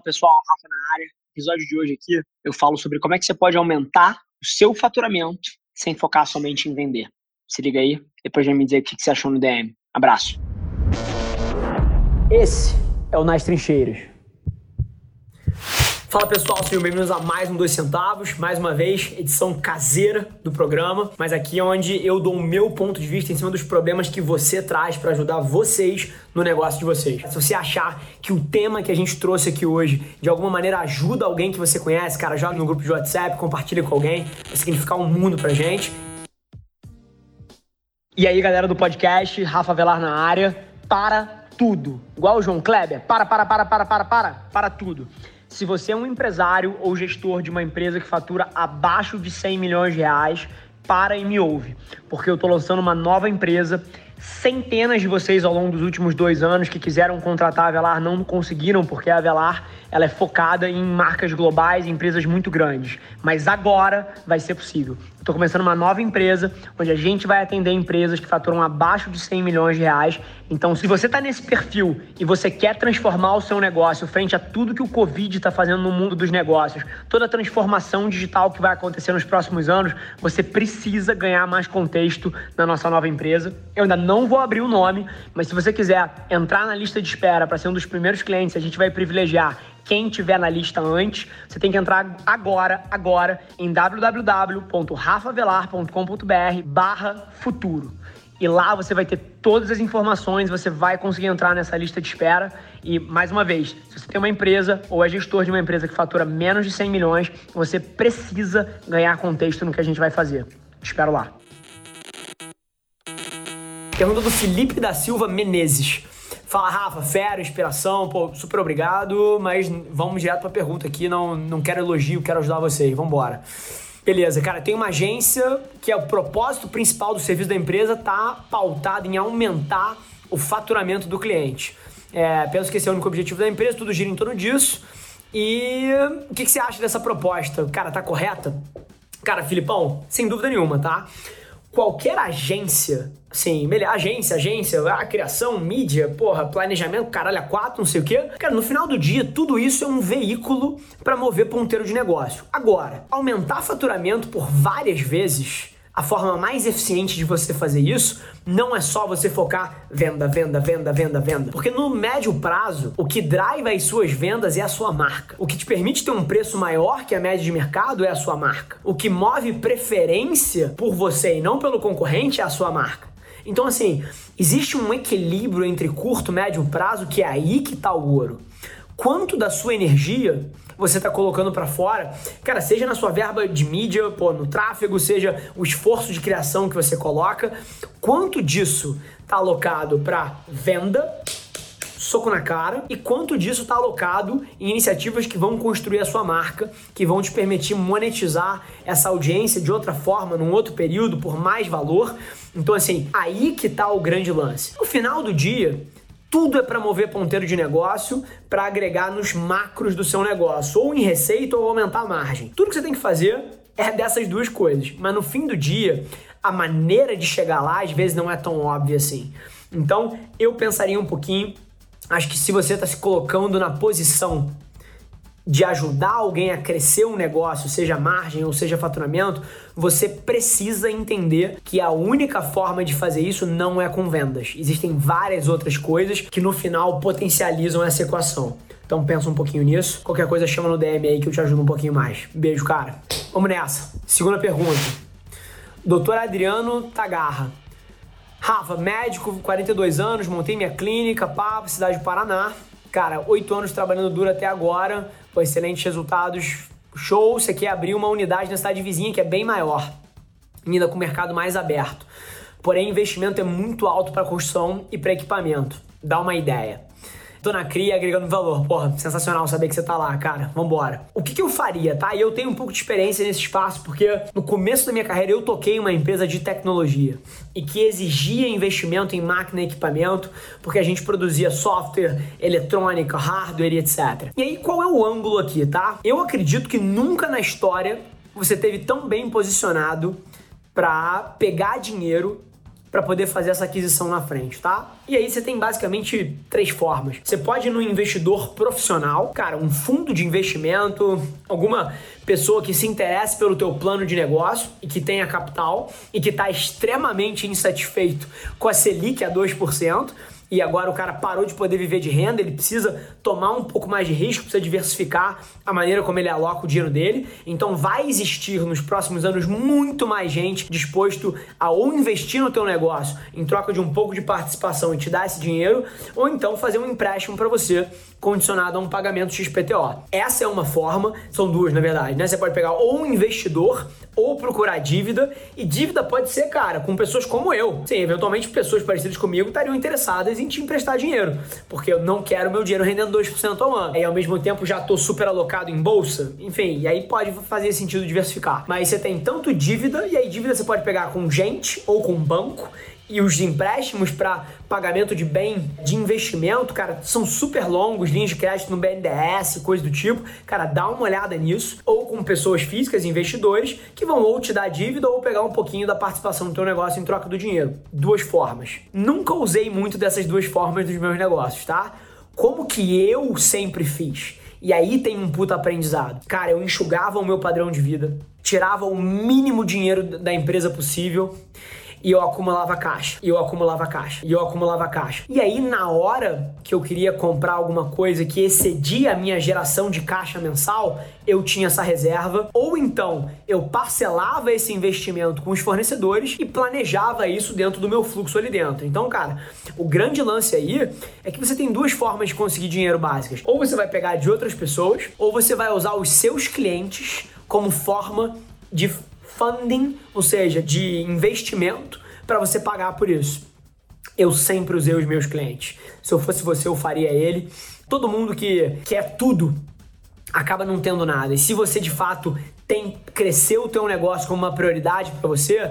Fala pessoal, Rafa na área. episódio de hoje aqui eu falo sobre como é que você pode aumentar o seu faturamento sem focar somente em vender. Se liga aí, depois já me dizer o que você achou no DM. Abraço. Esse é o Nas Trincheiras Fala pessoal, sejam bem-vindos a mais um Dois Centavos. Mais uma vez, edição caseira do programa, mas aqui é onde eu dou o meu ponto de vista em cima dos problemas que você traz para ajudar vocês no negócio de vocês. Se você achar que o tema que a gente trouxe aqui hoje de alguma maneira ajuda alguém que você conhece, cara, joga no grupo de WhatsApp, compartilha com alguém, vai significar um mundo pra gente. E aí, galera do podcast, Rafa Velar na área, para tudo. Igual o João Kleber, para, para, para, para, para, para, para tudo. Se você é um empresário ou gestor de uma empresa que fatura abaixo de 100 milhões de reais, para e me ouve, porque eu estou lançando uma nova empresa. Centenas de vocês ao longo dos últimos dois anos que quiseram contratar a Avelar não conseguiram, porque a Avelar ela é focada em marcas globais, em empresas muito grandes. Mas agora vai ser possível. Estou começando uma nova empresa onde a gente vai atender empresas que faturam abaixo de 100 milhões de reais. Então, se você está nesse perfil e você quer transformar o seu negócio frente a tudo que o Covid está fazendo no mundo dos negócios, toda a transformação digital que vai acontecer nos próximos anos, você precisa ganhar mais contexto na nossa nova empresa. Eu ainda não vou abrir o nome, mas se você quiser entrar na lista de espera para ser um dos primeiros clientes, a gente vai privilegiar quem tiver na lista antes, você tem que entrar agora, agora, em www.rafavelar.com.br barra futuro. E lá você vai ter todas as informações, você vai conseguir entrar nessa lista de espera. E, mais uma vez, se você tem uma empresa ou é gestor de uma empresa que fatura menos de 100 milhões, você precisa ganhar contexto no que a gente vai fazer. Espero lá. Pergunta do Felipe da Silva Menezes. Fala, Rafa, fera, inspiração, pô, super obrigado, mas vamos direto pra pergunta aqui, não, não quero elogio, quero ajudar vocês, vambora. Beleza, cara, tem uma agência que é o propósito principal do serviço da empresa tá pautado em aumentar o faturamento do cliente. É, penso que esse é o único objetivo da empresa, tudo gira em torno disso. E o que, que você acha dessa proposta? Cara, tá correta? Cara, Filipão, sem dúvida nenhuma, tá? qualquer agência, assim, agência, agência, a criação, mídia, porra, planejamento, caralho, a quatro, não sei o quê. Cara, no final do dia, tudo isso é um veículo para mover ponteiro de negócio. Agora, aumentar faturamento por várias vezes a forma mais eficiente de você fazer isso não é só você focar venda, venda, venda, venda, venda. Porque no médio prazo, o que drive as suas vendas é a sua marca. O que te permite ter um preço maior que a média de mercado é a sua marca. O que move preferência por você e não pelo concorrente é a sua marca. Então, assim, existe um equilíbrio entre curto médio prazo que é aí que está o ouro. Quanto da sua energia você está colocando para fora, cara, seja na sua verba de mídia, pô, no tráfego, seja o esforço de criação que você coloca, quanto disso está alocado para venda, soco na cara, e quanto disso está alocado em iniciativas que vão construir a sua marca, que vão te permitir monetizar essa audiência de outra forma, num outro período, por mais valor. Então, assim, aí que está o grande lance. No final do dia, tudo é para mover ponteiro de negócio, para agregar nos macros do seu negócio, ou em receita ou aumentar a margem. Tudo que você tem que fazer é dessas duas coisas. Mas no fim do dia, a maneira de chegar lá às vezes não é tão óbvia assim. Então, eu pensaria um pouquinho. Acho que se você está se colocando na posição de ajudar alguém a crescer um negócio, seja margem ou seja faturamento, você precisa entender que a única forma de fazer isso não é com vendas. Existem várias outras coisas que no final potencializam essa equação. Então pensa um pouquinho nisso. Qualquer coisa chama no DM aí que eu te ajudo um pouquinho mais. Beijo, cara. Vamos nessa. Segunda pergunta. Doutor Adriano Tagarra. Rafa, médico, 42 anos, montei minha clínica, Papo, cidade do Paraná. Cara, oito anos trabalhando duro até agora, com excelentes resultados. Show, você quer abrir uma unidade na cidade vizinha que é bem maior, ainda com o mercado mais aberto. Porém, investimento é muito alto para construção e para equipamento. Dá uma ideia. Tô na cria agregando valor. Porra, sensacional saber que você tá lá, cara. Vambora. O que, que eu faria, tá? E eu tenho um pouco de experiência nesse espaço, porque no começo da minha carreira eu toquei uma empresa de tecnologia e que exigia investimento em máquina e equipamento, porque a gente produzia software, eletrônica, hardware e etc. E aí, qual é o ângulo aqui, tá? Eu acredito que nunca na história você teve tão bem posicionado para pegar dinheiro para poder fazer essa aquisição na frente, tá? E aí você tem basicamente três formas. Você pode ir no investidor profissional, cara, um fundo de investimento, alguma pessoa que se interesse pelo teu plano de negócio e que tenha capital e que está extremamente insatisfeito com a Selic a 2%, e agora o cara parou de poder viver de renda, ele precisa tomar um pouco mais de risco, precisa diversificar a maneira como ele aloca o dinheiro dele. Então vai existir nos próximos anos muito mais gente disposto a ou investir no teu negócio em troca de um pouco de participação e te dar esse dinheiro, ou então fazer um empréstimo para você condicionado a um pagamento XPTO. Essa é uma forma, são duas na verdade, né? Você pode pegar ou um investidor ou procurar dívida, e dívida pode ser, cara, com pessoas como eu. Sim, eventualmente pessoas parecidas comigo estariam interessadas em te emprestar dinheiro, porque eu não quero meu dinheiro rendendo 2% ao ano. E ao mesmo tempo já tô super alocado em bolsa, enfim, e aí pode fazer sentido diversificar. Mas você tem tanto dívida, e aí dívida você pode pegar com gente ou com banco, e os empréstimos para pagamento de bem de investimento, cara, são super longos, linhas de crédito no BNDES, coisa do tipo. Cara, dá uma olhada nisso. Ou com pessoas físicas, investidores, que vão ou te dar dívida ou pegar um pouquinho da participação do teu negócio em troca do dinheiro. Duas formas. Nunca usei muito dessas duas formas dos meus negócios, tá? Como que eu sempre fiz? E aí tem um puta aprendizado. Cara, eu enxugava o meu padrão de vida, tirava o mínimo dinheiro da empresa possível e eu acumulava caixa, e eu acumulava caixa, e eu acumulava caixa. E aí, na hora que eu queria comprar alguma coisa que excedia a minha geração de caixa mensal, eu tinha essa reserva, ou então eu parcelava esse investimento com os fornecedores e planejava isso dentro do meu fluxo ali dentro. Então, cara, o grande lance aí é que você tem duas formas de conseguir dinheiro básicas. Ou você vai pegar de outras pessoas, ou você vai usar os seus clientes como forma de funding, ou seja, de investimento para você pagar por isso. Eu sempre usei os meus clientes. Se eu fosse você, eu faria ele. Todo mundo que quer tudo acaba não tendo nada. E se você de fato tem crescer o teu negócio como uma prioridade para você,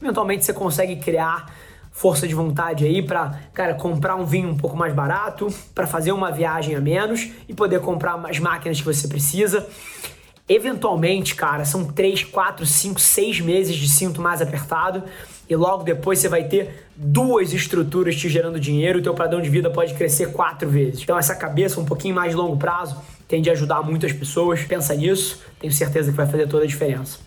eventualmente você consegue criar força de vontade aí para, cara, comprar um vinho um pouco mais barato, para fazer uma viagem a menos e poder comprar as máquinas que você precisa. Eventualmente, cara, são 3, 4, 5, 6 meses de cinto mais apertado e logo depois você vai ter duas estruturas te gerando dinheiro, o teu padrão de vida pode crescer quatro vezes. Então essa cabeça um pouquinho mais longo prazo tende a ajudar muitas pessoas. Pensa nisso, tenho certeza que vai fazer toda a diferença.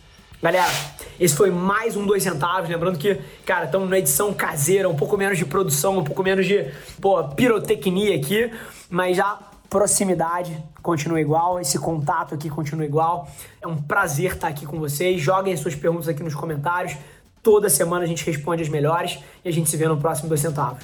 Galera, esse foi mais um dois centavos. Lembrando que, cara, estamos na edição caseira, um pouco menos de produção, um pouco menos de pô, pirotecnia aqui, mas já proximidade continua igual, esse contato aqui continua igual. É um prazer estar aqui com vocês. Joguem as suas perguntas aqui nos comentários. Toda semana a gente responde as melhores e a gente se vê no próximo dois centavos.